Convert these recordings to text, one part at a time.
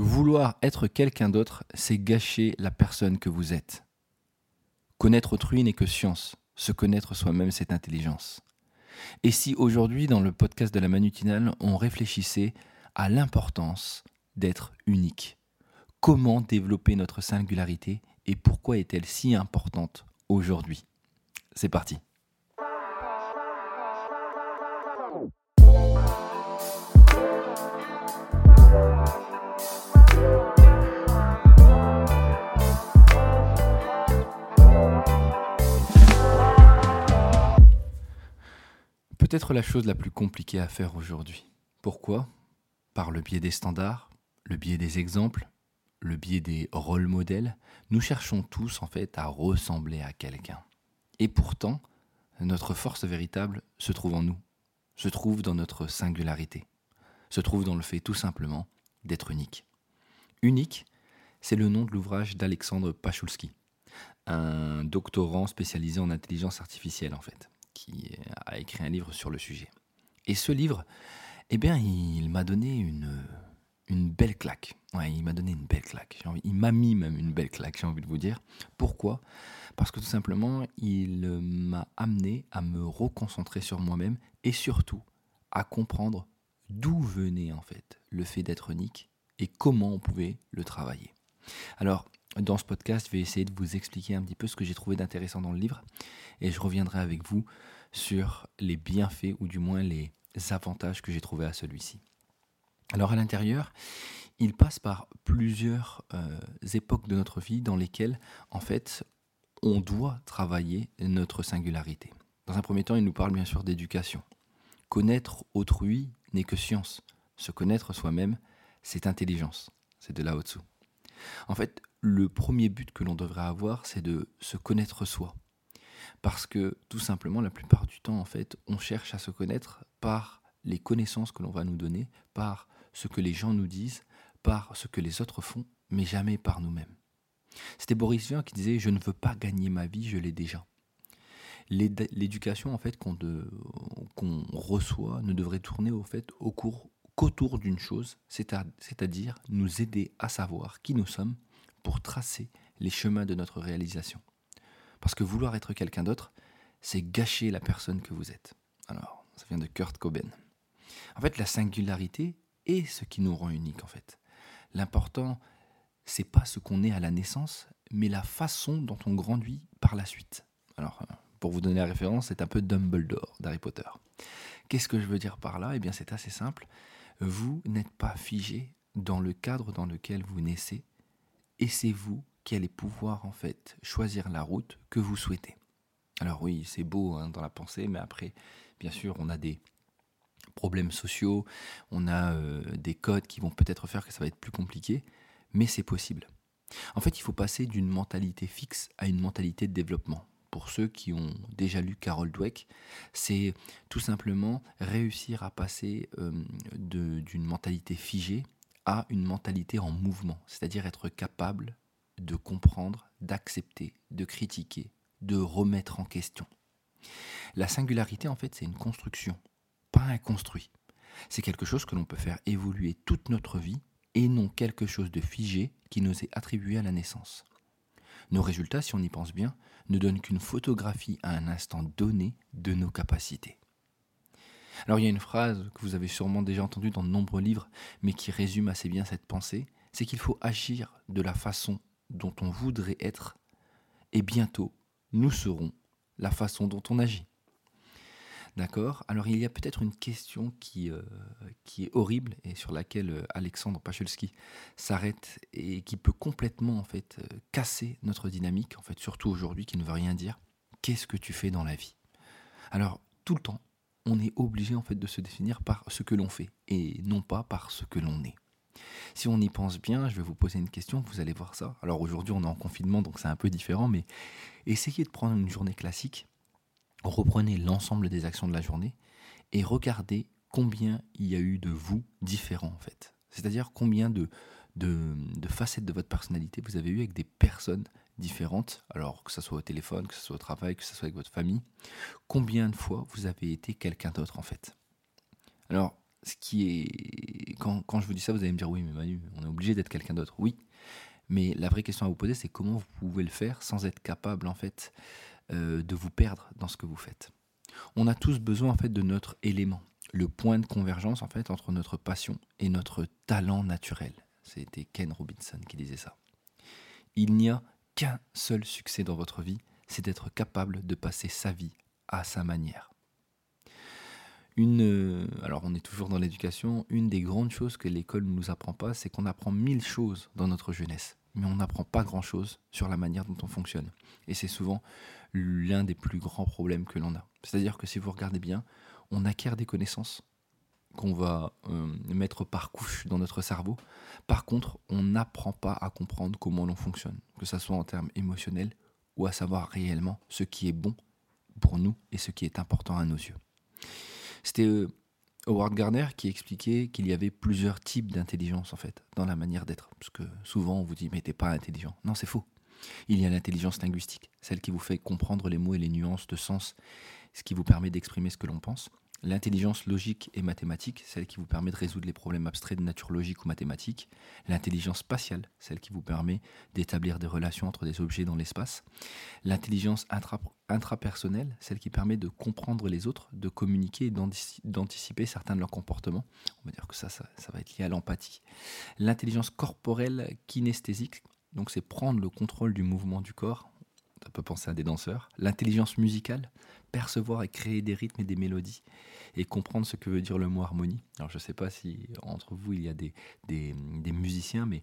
Vouloir être quelqu'un d'autre, c'est gâcher la personne que vous êtes. Connaître autrui n'est que science. Se connaître soi-même, c'est intelligence. Et si aujourd'hui, dans le podcast de la Manutinale, on réfléchissait à l'importance d'être unique Comment développer notre singularité et pourquoi est-elle si importante aujourd'hui? C'est parti peut-être la chose la plus compliquée à faire aujourd'hui. Pourquoi? Par le biais des standards, le biais des exemples, le biais des rôles modèles, nous cherchons tous en fait à ressembler à quelqu'un. Et pourtant, notre force véritable se trouve en nous, se trouve dans notre singularité, se trouve dans le fait tout simplement d'être unique. Unique, c'est le nom de l'ouvrage d'Alexandre Pachulski, un doctorant spécialisé en intelligence artificielle en fait qui a écrit un livre sur le sujet. Et ce livre, eh bien, il m'a donné une, une belle claque. Il m'a donné une belle claque. il m'a mis même une belle claque, j'ai envie de vous dire. Pourquoi? Parce que tout simplement, il m'a amené à me reconcentrer sur moi-même et surtout à comprendre d'où venait en fait le fait d'être unique et comment on pouvait le travailler. Alors, dans ce podcast, je vais essayer de vous expliquer un petit peu ce que j'ai trouvé d'intéressant dans le livre et je reviendrai avec vous sur les bienfaits ou du moins les avantages que j'ai trouvés à celui-ci. Alors à l'intérieur, il passe par plusieurs euh, époques de notre vie dans lesquelles en fait on doit travailler notre singularité. Dans un premier temps, il nous parle bien sûr d'éducation. Connaître autrui n'est que science. Se connaître soi-même, c'est intelligence. C'est de là au-dessous. En fait, le premier but que l'on devrait avoir, c'est de se connaître soi. Parce que tout simplement, la plupart du temps, en fait, on cherche à se connaître par les connaissances que l'on va nous donner, par ce que les gens nous disent, par ce que les autres font, mais jamais par nous-mêmes. C'était Boris Vian qui disait Je ne veux pas gagner ma vie, je l'ai déjà. L'éducation en fait qu'on reçoit ne devrait tourner au fait au cours qu'autour d'une chose, c'est-à-dire nous aider à savoir qui nous sommes pour tracer les chemins de notre réalisation. Parce que vouloir être quelqu'un d'autre, c'est gâcher la personne que vous êtes. Alors, ça vient de Kurt Cobain. En fait, la singularité est ce qui nous rend unique, en fait. L'important, c'est pas ce qu'on est à la naissance, mais la façon dont on grandit par la suite. Alors, pour vous donner la référence, c'est un peu Dumbledore d'Harry Potter. Qu'est-ce que je veux dire par là? Eh bien, c'est assez simple. Vous n'êtes pas figé dans le cadre dans lequel vous naissez, et c'est vous qui allez pouvoir en fait choisir la route que vous souhaitez. Alors oui, c'est beau hein, dans la pensée, mais après, bien sûr, on a des problèmes sociaux, on a euh, des codes qui vont peut-être faire que ça va être plus compliqué, mais c'est possible. En fait, il faut passer d'une mentalité fixe à une mentalité de développement. Pour ceux qui ont déjà lu Carol Dweck, c'est tout simplement réussir à passer euh, d'une mentalité figée à une mentalité en mouvement, c'est-à-dire être capable de comprendre, d'accepter, de critiquer, de remettre en question. La singularité, en fait, c'est une construction, pas un construit. C'est quelque chose que l'on peut faire évoluer toute notre vie et non quelque chose de figé qui nous est attribué à la naissance. Nos résultats, si on y pense bien, ne donnent qu'une photographie à un instant donné de nos capacités. Alors il y a une phrase que vous avez sûrement déjà entendue dans de nombreux livres, mais qui résume assez bien cette pensée, c'est qu'il faut agir de la façon dont on voudrait être, et bientôt, nous serons la façon dont on agit. D'accord Alors il y a peut-être une question qui, euh, est horrible et sur laquelle euh, Alexandre Pachulski s'arrête et qui peut complètement en fait euh, casser notre dynamique, en fait surtout aujourd'hui qui ne veut rien dire. Qu'est-ce que tu fais dans la vie? Alors tout le temps, on est obligé en fait de se définir par ce que l'on fait et non pas par ce que l'on est. Si on y pense bien, je vais vous poser une question, vous allez voir ça. Alors aujourd'hui, on est en confinement, donc c'est un peu différent, mais essayez de prendre une journée classique, reprenez l'ensemble des actions de la journée et regardez combien il y a eu de vous différents en fait. C'est-à-dire combien de, facettes de votre personnalité vous avez eu avec des personnes différentes, alors que ce soit au téléphone, que ce soit au travail, que ce soit avec votre famille. Combien de fois vous avez été quelqu'un d'autre en fait Alors, ce qui est quand, quand je vous dis ça, vous allez me dire oui, mais Manu, on est obligé d'être quelqu'un d'autre. Oui, mais la vraie question à vous poser, c'est comment vous pouvez le faire sans être capable, en fait, euh, de vous perdre dans ce que vous faites. On a tous besoin, en fait, de notre élément, le point de convergence, en fait, entre notre passion et notre talent naturel. C'était Ken Robinson qui disait ça. Il n'y a qu'un seul succès dans votre vie, c'est d'être capable de passer sa vie à sa manière. Une, euh, alors on est toujours dans l'éducation, une des grandes choses que l'école ne nous apprend pas, c'est qu'on apprend mille choses dans notre jeunesse, mais on n'apprend pas grand-chose sur la manière dont on fonctionne. Et c'est souvent l'un des plus grands problèmes que l'on a. C'est-à-dire que si vous regardez bien, on acquiert des connaissances qu'on va euh, mettre par couche dans notre cerveau. Par contre, on n'apprend pas à comprendre comment l'on fonctionne, que ce soit en termes émotionnels ou à savoir réellement ce qui est bon pour nous et ce qui est important à nos yeux. C'était euh, Howard Gardner qui expliquait qu'il y avait plusieurs types d'intelligence en fait dans la manière d'être. Parce que souvent on vous dit mais t'es pas intelligent. Non, c'est faux. Il y a l'intelligence linguistique, celle qui vous fait comprendre les mots et les nuances de sens, ce qui vous permet d'exprimer ce que l'on pense. L'intelligence logique et mathématique, celle qui vous permet de résoudre les problèmes abstraits de nature logique ou mathématique. L'intelligence spatiale, celle qui vous permet d'établir des relations entre des objets dans l'espace. L'intelligence intrapersonnelle, celle qui permet de comprendre les autres, de communiquer et d'anticiper certains de leurs comportements. On va dire que ça, ça, ça va être lié à l'empathie. L'intelligence corporelle kinesthésique, donc c'est prendre le contrôle du mouvement du corps. On peut penser à des danseurs. L'intelligence musicale, percevoir et créer des rythmes et des mélodies et comprendre ce que veut dire le mot harmonie. Alors je ne sais pas si entre vous il y a des, des, musiciens, mais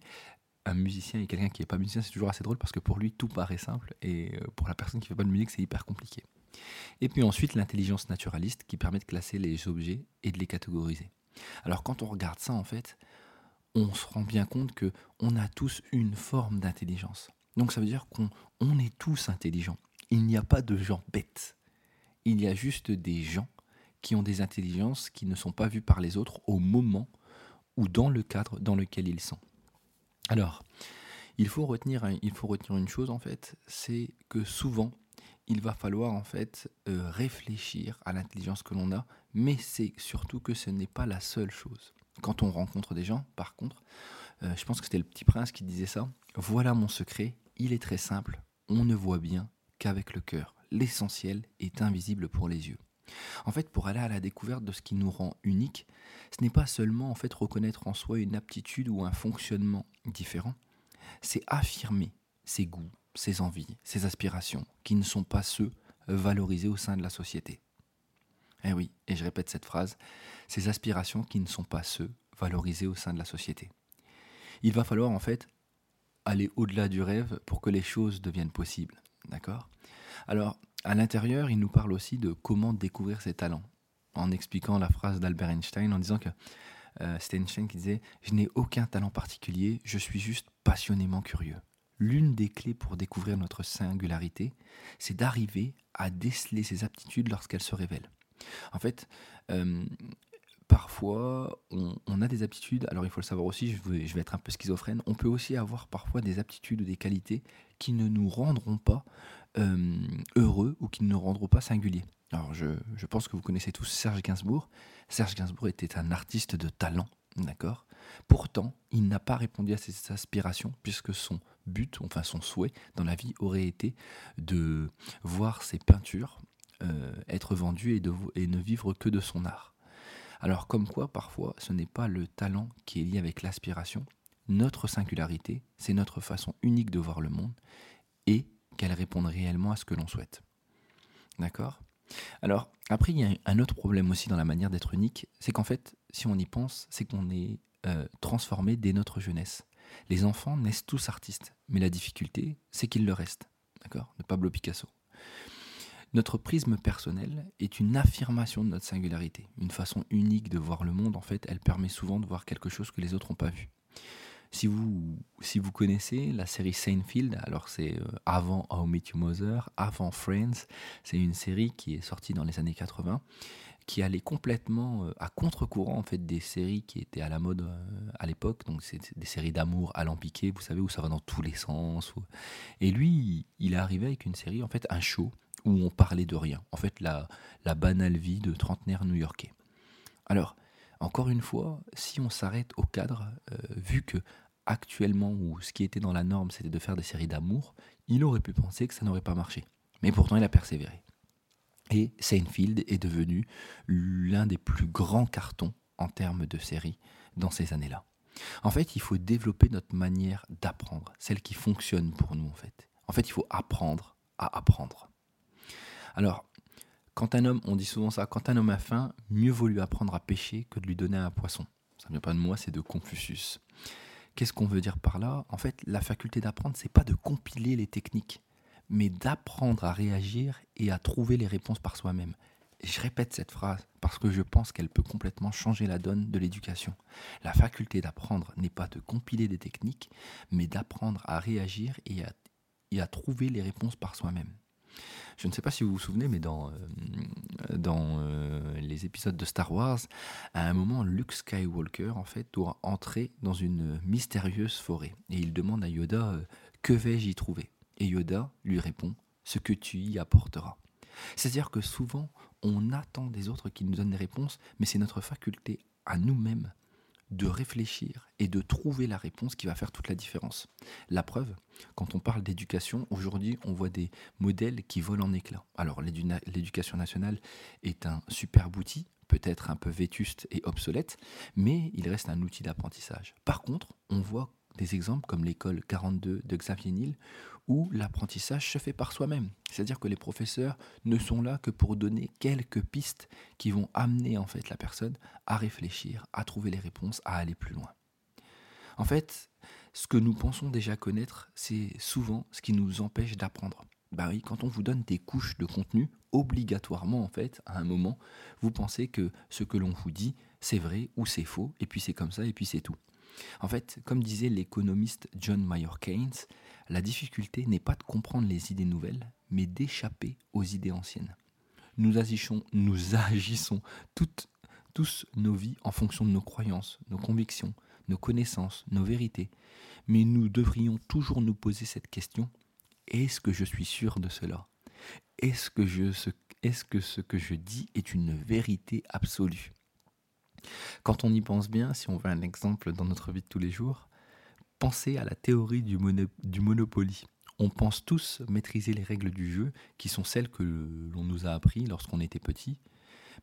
un musicien et quelqu'un qui n'est pas musicien, c'est toujours assez drôle parce que pour lui tout paraît simple et euh, pour la personne qui ne fait pas de musique, c'est hyper compliqué. Et puis ensuite l'intelligence naturaliste qui permet de classer les objets et de les catégoriser. Alors quand on regarde ça en fait, on se rend bien compte que on a tous une forme d'intelligence. Donc ça veut dire qu'on on est tous intelligents. Il n'y a pas de gens bêtes il y a juste des gens qui ont des intelligences qui ne sont pas vues par les autres au moment ou dans le cadre dans lequel ils sont. Alors, il faut retenir, il faut retenir une chose en fait, c'est que souvent, il va falloir en fait euh, réfléchir à l'intelligence que l'on a, mais c'est surtout que ce n'est pas la seule chose. Quand on rencontre des gens, par contre, euh, je pense que c'était le petit prince qui disait ça, voilà mon secret, il est très simple, on ne voit bien qu'avec le cœur l'essentiel est invisible pour les yeux. En fait, pour aller à la découverte de ce qui nous rend unique, ce n'est pas seulement en fait reconnaître en soi une aptitude ou un fonctionnement différent, c'est affirmer ses goûts, ses envies, ses aspirations, qui ne sont pas ceux valorisés au sein de la société. Eh oui, et je répète cette phrase, ces aspirations qui ne sont pas ceux valorisés au sein de la société. Il va falloir en fait aller au-delà du rêve pour que les choses deviennent possibles. D'accord? Alors, à l'intérieur, il nous parle aussi de comment découvrir ses talents, en expliquant la phrase d'Albert Einstein en disant que euh, c'était Einstein qui disait Je n'ai aucun talent particulier, je suis juste passionnément curieux. L'une des clés pour découvrir notre singularité, c'est d'arriver à déceler ses aptitudes lorsqu'elles se révèlent. En fait, euh, parfois, on, a des aptitudes, alors il faut le savoir aussi, je vais, être un peu schizophrène, on peut aussi avoir parfois des aptitudes ou des qualités qui ne nous rendront pas euh, heureux ou qui ne nous rendront pas singuliers. Alors je, je, pense que vous connaissez tous Serge Gainsbourg. Serge Gainsbourg était un artiste de talent, d'accord? Pourtant, il n'a pas répondu à ses aspirations puisque son but, enfin son souhait dans la vie aurait été de voir ses peintures euh, être vendues et, de, et ne vivre que de son art. Alors comme quoi, parfois, ce n'est pas le talent qui est lié avec l'aspiration. Notre singularité, c'est notre façon unique de voir le monde et qu'elle réponde réellement à ce que l'on souhaite. D'accord? Alors, après, il y a un autre problème aussi dans la manière d'être unique, c'est qu'en fait, si on y pense, c'est qu'on est, euh, transformé dès notre jeunesse. Les enfants naissent tous artistes, mais la difficulté, c'est qu'ils le restent. D'accord? De Pablo Picasso. Notre prisme personnel est une affirmation de notre singularité, une façon unique de voir le monde. En fait, elle permet souvent de voir quelque chose que les autres n'ont pas vu. Si vous, si vous connaissez la série Seinfeld, alors c'est euh, avant How Met Your Mother, avant Friends, c'est une série qui est sortie dans les années 80, qui allait complètement euh, à contre-courant en fait des séries qui étaient à la mode euh, à l'époque. Donc c'est des séries d'amour alambiquées, vous savez où ça va dans tous les sens. Et lui, il est arrivé avec une série en fait un show où on parlait de rien. En fait la, la banale vie de trentenaire new-yorkais. Alors Encore une fois, si on s'arrête au cadre, euh, vu que actuellement, ou ce qui était dans la norme, c'était de faire des séries d'amour, il aurait pu penser que ça n'aurait pas marché. Mais pourtant, il a persévéré. Et Seinfeld est devenu l'un des plus grands cartons en termes de séries dans ces années-là. En fait, il faut développer notre manière d'apprendre, celle qui fonctionne pour nous en fait. En fait, il faut apprendre à apprendre. Alors, quand un homme, on dit souvent ça, quand un homme a faim, mieux vaut lui apprendre à pêcher que de lui donner un poisson. Ça ne vient pas de moi, c'est de Confucius. Qu'est-ce qu'on veut dire par là? En fait, la faculté d'apprendre, c'est pas de compiler les techniques, mais d'apprendre à réagir et à trouver les réponses par soi-même. Je répète cette phrase parce que je pense qu'elle peut complètement changer la donne de l'éducation. La faculté d'apprendre n'est pas de compiler des techniques, mais d'apprendre à réagir et à, et à trouver les réponses par soi-même. Je ne sais pas si vous vous souvenez, mais dans, euh, dans euh, les épisodes de Star Wars, à un moment, Luke Skywalker, en fait, doit entrer dans une mystérieuse forêt. Et il demande à Yoda euh, Que vais-je y trouver? Et Yoda lui répond Ce que tu y apporteras. C'est-à-dire que souvent, on attend des autres qui nous donnent des réponses, mais c'est notre faculté à nous-mêmes de réfléchir et de trouver la réponse qui va faire toute la différence. La preuve, quand on parle d'éducation, aujourd'hui on voit des modèles qui volent en éclats. Alors l'éducation nationale est un superbe outil, peut-être un peu vétuste et obsolète, mais il reste un outil d'apprentissage. Par contre, on voit des exemples comme l'école 42 de Xavier Niel, où l'apprentissage se fait par soi-même. C'est-à-dire que les professeurs ne sont là que pour donner quelques pistes qui vont amener en fait la personne à réfléchir, à trouver les réponses, à aller plus loin. En fait, ce que nous pensons déjà connaître, c'est souvent ce qui nous empêche d'apprendre. Bah quand on vous donne des couches de contenu, obligatoirement en fait, à un moment, vous pensez que ce que l'on vous dit, c'est vrai ou c'est faux, et puis c'est comme ça, et puis c'est tout. En fait, comme disait l'économiste John Mayer Keynes, la difficulté n'est pas de comprendre les idées nouvelles, mais d'échapper aux idées anciennes. Nous agissons, nous agissons toutes, tous nos vies en fonction de nos croyances, nos convictions, nos connaissances, nos vérités. Mais nous devrions toujours nous poser cette question est-ce que je suis sûr de cela? Est-ce que, est que ce que je dis est une vérité absolue? Quand on y pense bien, si on veut un exemple dans notre vie de tous les jours, pensez à la théorie du, du Monopoly. On pense tous maîtriser les règles du jeu, qui sont celles que l'on nous a appris lorsqu'on était petit,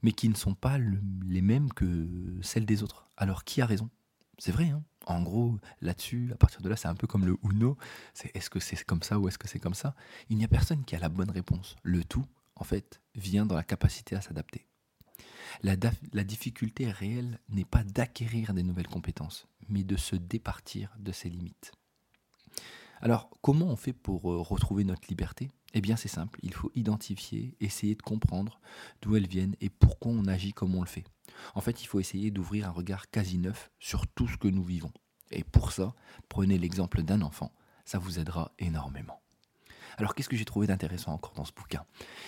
mais qui ne sont pas les mêmes que celles des autres. Alors qui a raison? C'est vrai, hein? En gros, là-dessus, à partir de là, c'est un peu comme le Uno. C'est est-ce que c'est comme ça ou est-ce que c'est comme ça? Il n'y a personne qui a la bonne réponse. Le tout, en fait, vient dans la capacité à s'adapter. La, difficulté réelle n'est pas d'acquérir des nouvelles compétences, mais de se départir de ses limites. Alors, comment on fait pour euh, retrouver notre liberté? Eh bien, c'est simple, il faut identifier, essayer de comprendre d'où elles viennent et pourquoi on agit comme on le fait. En fait, il faut essayer d'ouvrir un regard quasi neuf sur tout ce que nous vivons. Et pour ça, prenez l'exemple d'un enfant, ça vous aidera énormément. Alors, qu'est-ce que j'ai trouvé d'intéressant encore dans ce bouquin?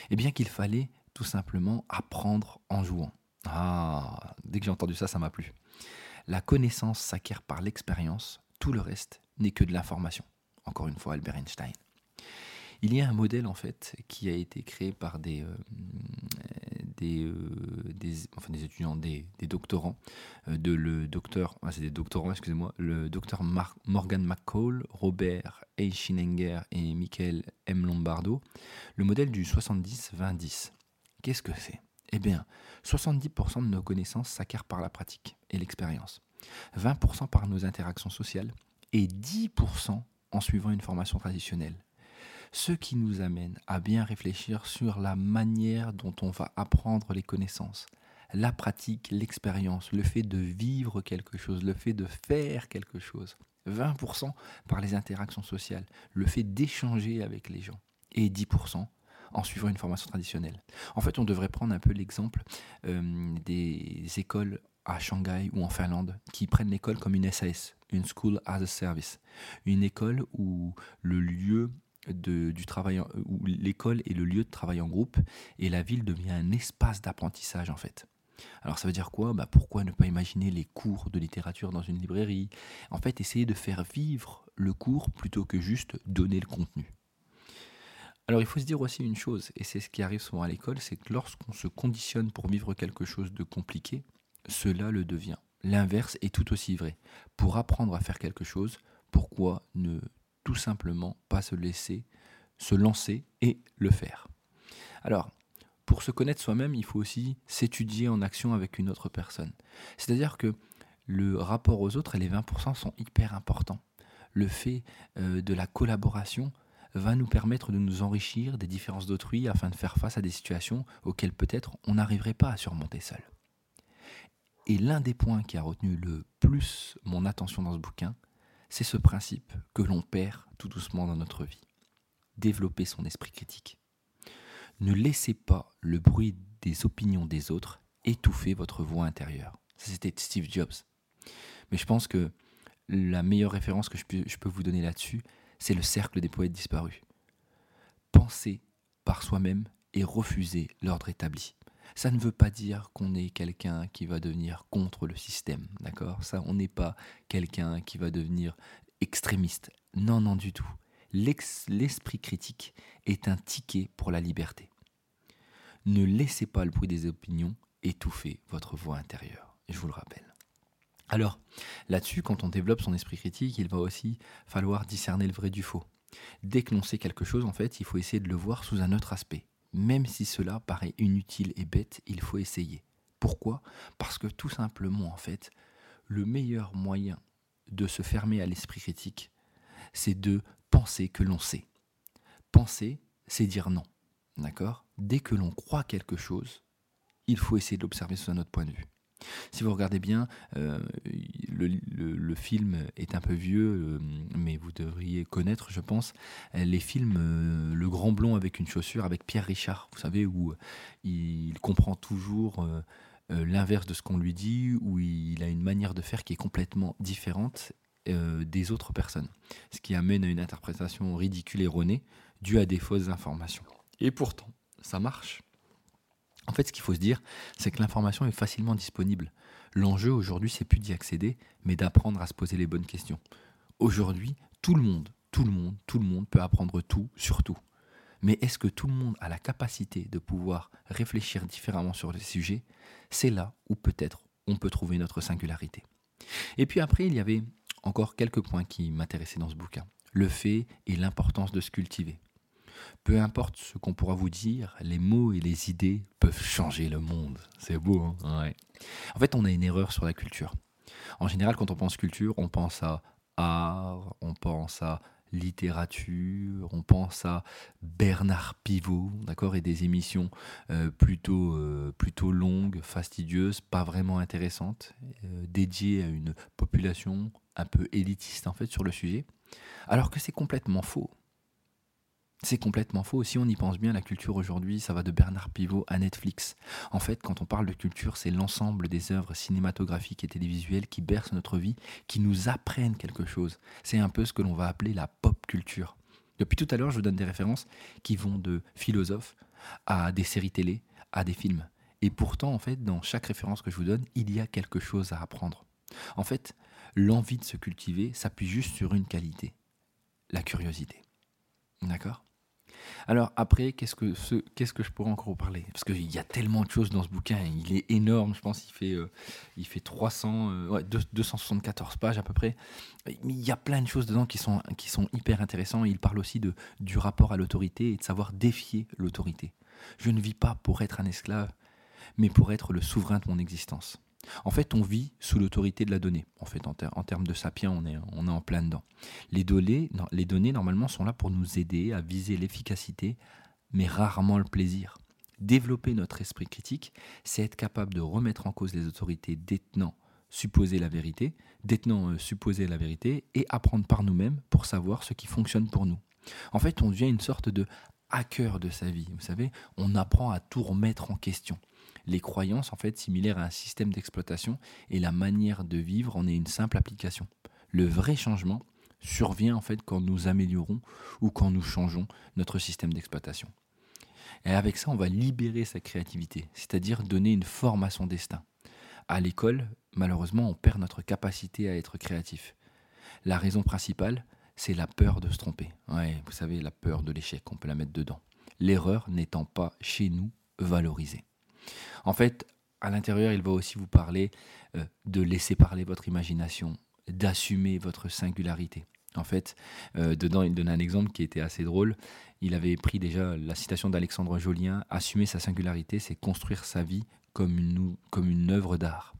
Eh bien, qu'il fallait tout simplement apprendre en jouant. Ah, dès que j'ai entendu ça, ça m'a plu. La connaissance s'acquiert par l'expérience, tout le reste n'est que de l'information. Encore une fois, Albert Einstein. Il y a un modèle en fait qui a été créé par des, euh, euh, enfin, des étudiants, des, doctorants, euh, de le docteur, ah, le docteur Morgan McCall, Robert Eichinenger et Michael M. Lombardo, le modèle du 70-20-10. Qu'est-ce que c'est? Eh bien, 70% de nos connaissances s'acquièrent par la pratique et l'expérience, 20% par nos interactions sociales et 10% en suivant une formation traditionnelle. Ce qui nous amène à bien réfléchir sur la manière dont on va apprendre les connaissances, la pratique, l'expérience, le fait de vivre quelque chose, le fait de faire quelque chose. 20% par les interactions sociales, le fait d'échanger avec les gens. Et 10% en suivant une formation traditionnelle. En fait, on devrait prendre un peu l'exemple euh, des écoles à Shanghai ou en Finlande qui prennent l'école comme une SAS, une School as a Service, une école où le lieu du travail, où l'école est le lieu de travail en groupe et la ville devient un espace d'apprentissage en fait. Alors ça veut dire quoi? Bah Pourquoi ne pas imaginer les cours de littérature dans une librairie? En fait, essayer de faire vivre le cours plutôt que juste donner le contenu. Alors il faut se dire aussi une chose, et c'est ce qui arrive souvent à l'école, c'est que lorsqu'on se conditionne pour vivre quelque chose de compliqué, cela le devient. L'inverse est tout aussi vrai. Pour apprendre à faire quelque chose, pourquoi ne tout simplement pas se laisser, se lancer et le faire? Alors, pour se connaître soi-même, il faut aussi s'étudier en action avec une autre personne. C'est-à-dire que le rapport aux autres et les 20% sont hyper importants. Le fait euh, de la collaboration va nous permettre de nous enrichir des différences d'autrui afin de faire face à des situations auxquelles peut-être on n'arriverait pas à surmonter seul. Et l'un des points qui a retenu le plus mon attention dans ce bouquin, c'est ce principe que l'on perd tout doucement dans notre vie. Développer son esprit critique. Ne laissez pas le bruit des opinions des autres étouffer votre voix intérieure. C'était Steve Jobs. Mais je pense que la meilleure référence que je peux, vous donner là-dessus, c'est le cercle des poètes disparus. Pensez par soi-même et refusez l'ordre établi. Ça ne veut pas dire qu'on est quelqu'un qui va devenir contre le système, d'accord? On n'est pas quelqu'un qui va devenir extrémiste. Non, non du tout. L'esprit critique est un ticket pour la liberté. Ne laissez pas le bruit des opinions étouffer votre voix intérieure. Je vous le rappelle. Alors, là-dessus, quand on développe son esprit critique, il va aussi falloir discerner le vrai du faux. Dès que l'on sait quelque chose, en fait, il faut essayer de le voir sous un autre aspect. Même si cela paraît inutile et bête, il faut essayer. Pourquoi? Parce que tout simplement, en fait, le meilleur moyen de se fermer à l'esprit critique, c'est de penser que l'on sait. Penser, c'est dire non. D'accord? Dès que l'on croit quelque chose, il faut essayer de l'observer sous un autre point de vue. Si vous regardez bien, euh, le, film est un peu vieux, euh, mais vous devriez connaître, je pense, les films euh, Le Grand Blond avec une chaussure avec Pierre Richard, vous savez, où il comprend toujours l'inverse de ce qu'on lui dit, où il a une manière de faire qui est complètement différente des autres personnes, ce qui amène à une interprétation ridicule erronée due à des fausses informations. Et pourtant, ça marche. En fait, ce qu'il faut se dire, c'est que l'information est facilement disponible. L'enjeu aujourd'hui, c'est plus d'y accéder, mais d'apprendre à se poser les bonnes questions. Aujourd'hui, tout le monde, tout le monde, tout le monde peut apprendre tout sur tout. Mais est-ce que tout le monde a la capacité de pouvoir réfléchir différemment sur les sujets C'est là où peut-être on peut trouver notre singularité. Et puis après, il y avait encore quelques points qui m'intéressaient dans ce bouquin. Le fait et l'importance de se cultiver. Peu importe ce qu'on pourra vous dire, les mots et les idées peuvent changer le monde. C'est beau, hein ouais. En fait, on a une erreur sur la culture. En général, quand on pense culture, on pense à art, on pense à littérature, on pense à Bernard Pivot, d'accord, et des émissions euh, plutôt, euh, plutôt longues, fastidieuses, pas vraiment intéressantes, euh, dédiées à une population un peu élitiste en fait sur le sujet, alors que c'est complètement faux. C'est complètement faux. Si on y pense bien, la culture aujourd'hui, ça va de Bernard Pivot à Netflix. En fait, quand on parle de culture, c'est l'ensemble des œuvres cinématographiques et télévisuelles qui bercent notre vie, qui nous apprennent quelque chose. C'est un peu ce que l'on va appeler la pop culture. Depuis tout à l'heure, je vous donne des références qui vont de philosophes à des séries télé, à des films. Et pourtant, en fait, dans chaque référence que je vous donne, il y a quelque chose à apprendre. En fait, l'envie de se cultiver s'appuie juste sur une qualité, la curiosité. D'accord? Alors après, qu'est-ce que, qu'est-ce que je pourrais encore vous parler? Parce qu'il y a tellement de choses dans ce bouquin, il est énorme, je pense qu'il fait, euh, il fait 300, euh, 274 pages à peu près. Il y a plein de choses dedans qui sont, qui sont hyper intéressantes. Il parle aussi de, du rapport à l'autorité et de savoir défier l'autorité. Je ne vis pas pour être un esclave, mais pour être le souverain de mon existence. En fait, on vit sous l'autorité de la donnée. En fait, en, termes de sapiens, on est, on est en plein dedans. Les données, normalement, sont là pour nous aider à viser l'efficacité, mais rarement le plaisir. Développer notre esprit critique, c'est être capable de remettre en cause les autorités détenant supposer la vérité, détenant euh, supposer la vérité, et apprendre par nous-mêmes pour savoir ce qui fonctionne pour nous. En fait, on devient une sorte de hacker de sa vie. Vous savez, on apprend à tout remettre en question les croyances en fait similaires à un système d'exploitation et la manière de vivre en est une simple application. Le vrai changement survient en fait quand nous améliorons ou quand nous changeons notre système d'exploitation. Et avec ça, on va libérer sa créativité, c'est-à-dire donner une forme à son destin. À l'école, malheureusement, on perd notre capacité à être créatif. La raison principale, c'est la peur de se tromper. Vous savez, la peur de l'échec, on peut la mettre dedans. L'erreur n'étant pas chez nous valorisée. En fait, à l'intérieur, il va aussi vous parler euh, de laisser parler votre imagination, d'assumer votre singularité. En fait, euh, dedans, il donne un exemple qui était assez drôle. Il avait pris déjà la citation d'Alexandre Jolien Assumer sa singularité, c'est construire sa vie comme une, comme une œuvre d'art.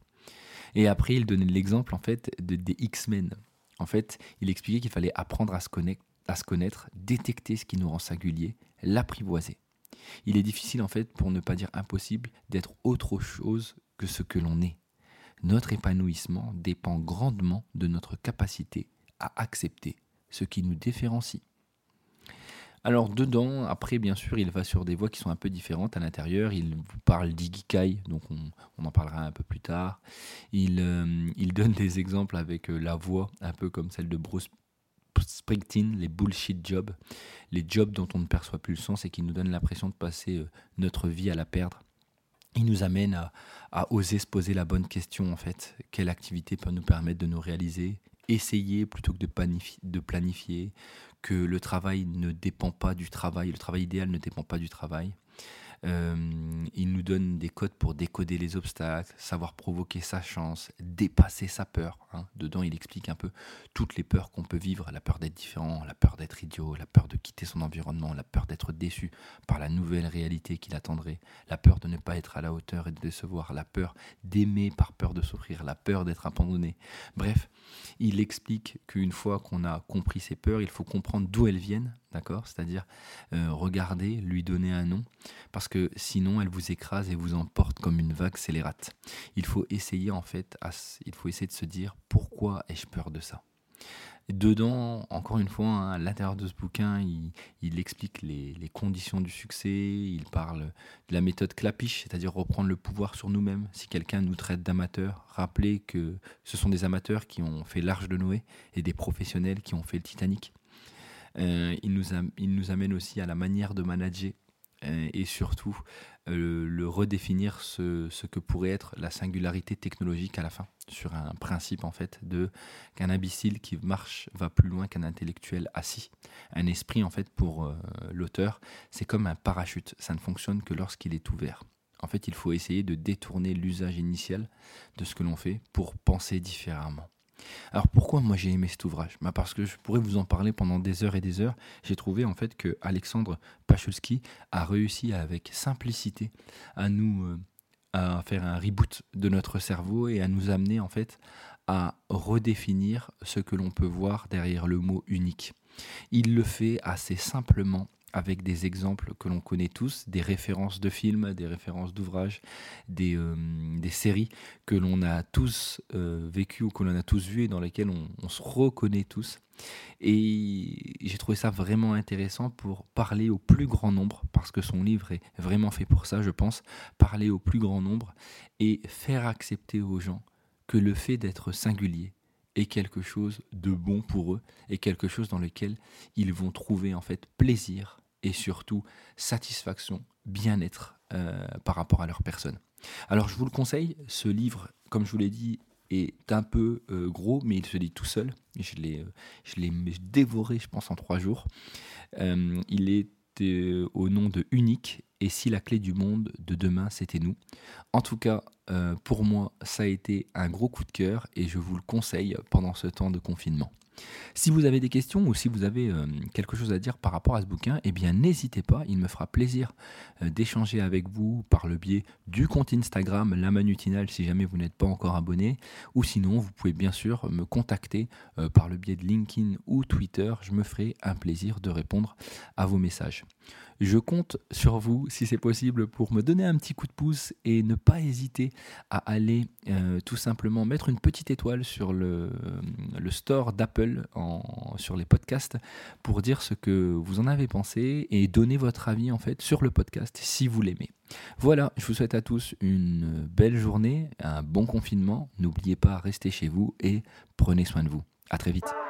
Et après, il donnait l'exemple en fait de, des X-Men. En fait, il expliquait qu'il fallait apprendre à se, connaître, détecter ce qui nous rend singulier, l'apprivoiser. Il est difficile en fait, pour ne pas dire impossible, d'être autre chose que ce que l'on est. Notre épanouissement dépend grandement de notre capacité à accepter ce qui nous différencie. Alors dedans, après bien sûr, il va sur des voies qui sont un peu différentes à l'intérieur. Il vous parle d'igikai, donc on, en parlera un peu plus tard. Il, euh, donne des exemples avec euh, la voix, un peu comme celle de Bruce Springsteen, les bullshit jobs, les jobs dont on ne perçoit plus le sens et qui nous donnent l'impression de passer euh, notre vie à la perdre. Il nous amène à oser se poser la bonne question en fait. Quelle activité peut nous permettre de nous réaliser? Essayer plutôt que de planifier, que le travail ne dépend pas du travail, le travail idéal ne dépend pas du travail. Euh, il nous donne des codes pour décoder les obstacles, savoir provoquer sa chance, dépasser sa peur. Hein. Dedans, il explique un peu toutes les peurs qu'on peut vivre, la peur d'être différent, la peur d'être idiot, la peur de quitter son environnement, la peur d'être déçu par la nouvelle réalité qui l'attendrait, la peur de ne pas être à la hauteur et de décevoir, la peur d'aimer par peur de souffrir, la peur d'être abandonné. Bref, il explique qu'une fois qu'on a compris ces peurs, il faut comprendre d'où elles viennent, d'accord? C'est-à-dire euh, regarder, lui donner un nom, parce que sinon elle vous écrase et vous emporte comme une vague scélérate. Il faut essayer en fait, il faut essayer de se dire pourquoi ai-je peur de ça? Dedans, encore une fois, hein, à l'intérieur de ce bouquin, il, explique les, les, conditions du succès, il parle de la méthode Clapiche, c'est-à-dire reprendre le pouvoir sur nous-mêmes. Si quelqu'un nous traite d'amateurs, rappelez que ce sont des amateurs qui ont fait l'Arche de Noé et des professionnels qui ont fait le Titanic. Euh, il, nous amène aussi à la manière de manager euh, et surtout euh, le redéfinir ce, ce, que pourrait être la singularité technologique à la fin, sur un principe en fait de qu'un imbécile qui marche va plus loin qu'un intellectuel assis. Un esprit en fait pour l'auteur, c'est comme un parachute, ça ne fonctionne que lorsqu'il est ouvert. En fait, il faut essayer de détourner l'usage initial de ce que l'on fait pour penser différemment. Alors pourquoi moi j'ai aimé cet ouvrage? Bah Parce que je pourrais vous en parler pendant des heures et des heures. J'ai trouvé en fait que Alexandre Pachulski a réussi avec simplicité à nous euh, à faire un reboot de notre cerveau et à nous amener en fait à redéfinir ce que l'on peut voir derrière le mot unique. Il le fait assez simplement avec des exemples que l'on connaît tous, des références de films, des références d'ouvrages, des, euh, des, séries que l'on a tous euh, vécues ou que l'on a tous vues et dans lesquelles on, se reconnaît tous. Et j'ai trouvé ça vraiment intéressant pour parler au plus grand nombre, parce que son livre est vraiment fait pour ça, je pense, parler au plus grand nombre et faire accepter aux gens que le fait d'être singulier, est quelque chose de bon pour eux et quelque chose dans lequel ils vont trouver en fait plaisir et surtout satisfaction, bien-être euh, par rapport à leur personne. Alors je vous le conseille, ce livre, comme je vous l'ai dit, est un peu euh, gros, mais il se lit tout seul. Je l'ai, euh, je l'ai dévoré, je pense, en trois jours. il est au nom de Unique et si la clé du monde de demain c'était nous. En tout cas, pour moi, ça a été un gros coup de cœur et je vous le conseille pendant ce temps de confinement. Si vous avez des questions ou si vous avez euh, quelque chose à dire par rapport à ce bouquin, eh bien n'hésitez pas, il me fera plaisir euh, d'échanger avec vous par le biais du compte Instagram La Manutinale si jamais vous n'êtes pas encore abonné, ou sinon vous pouvez bien sûr me contacter euh, par le biais de LinkedIn ou Twitter, je me ferai un plaisir de répondre à vos messages. Je compte sur vous, si c'est possible, pour me donner un petit coup de pouce et ne pas hésiter à aller euh, tout simplement mettre une petite étoile sur le, le store d'Apple sur les podcasts pour dire ce que vous en avez pensé et donner votre avis en fait sur le podcast si vous l'aimez. Voilà, je vous souhaite à tous une belle journée, un bon confinement. N'oubliez pas, restez chez vous et prenez soin de vous. À très vite.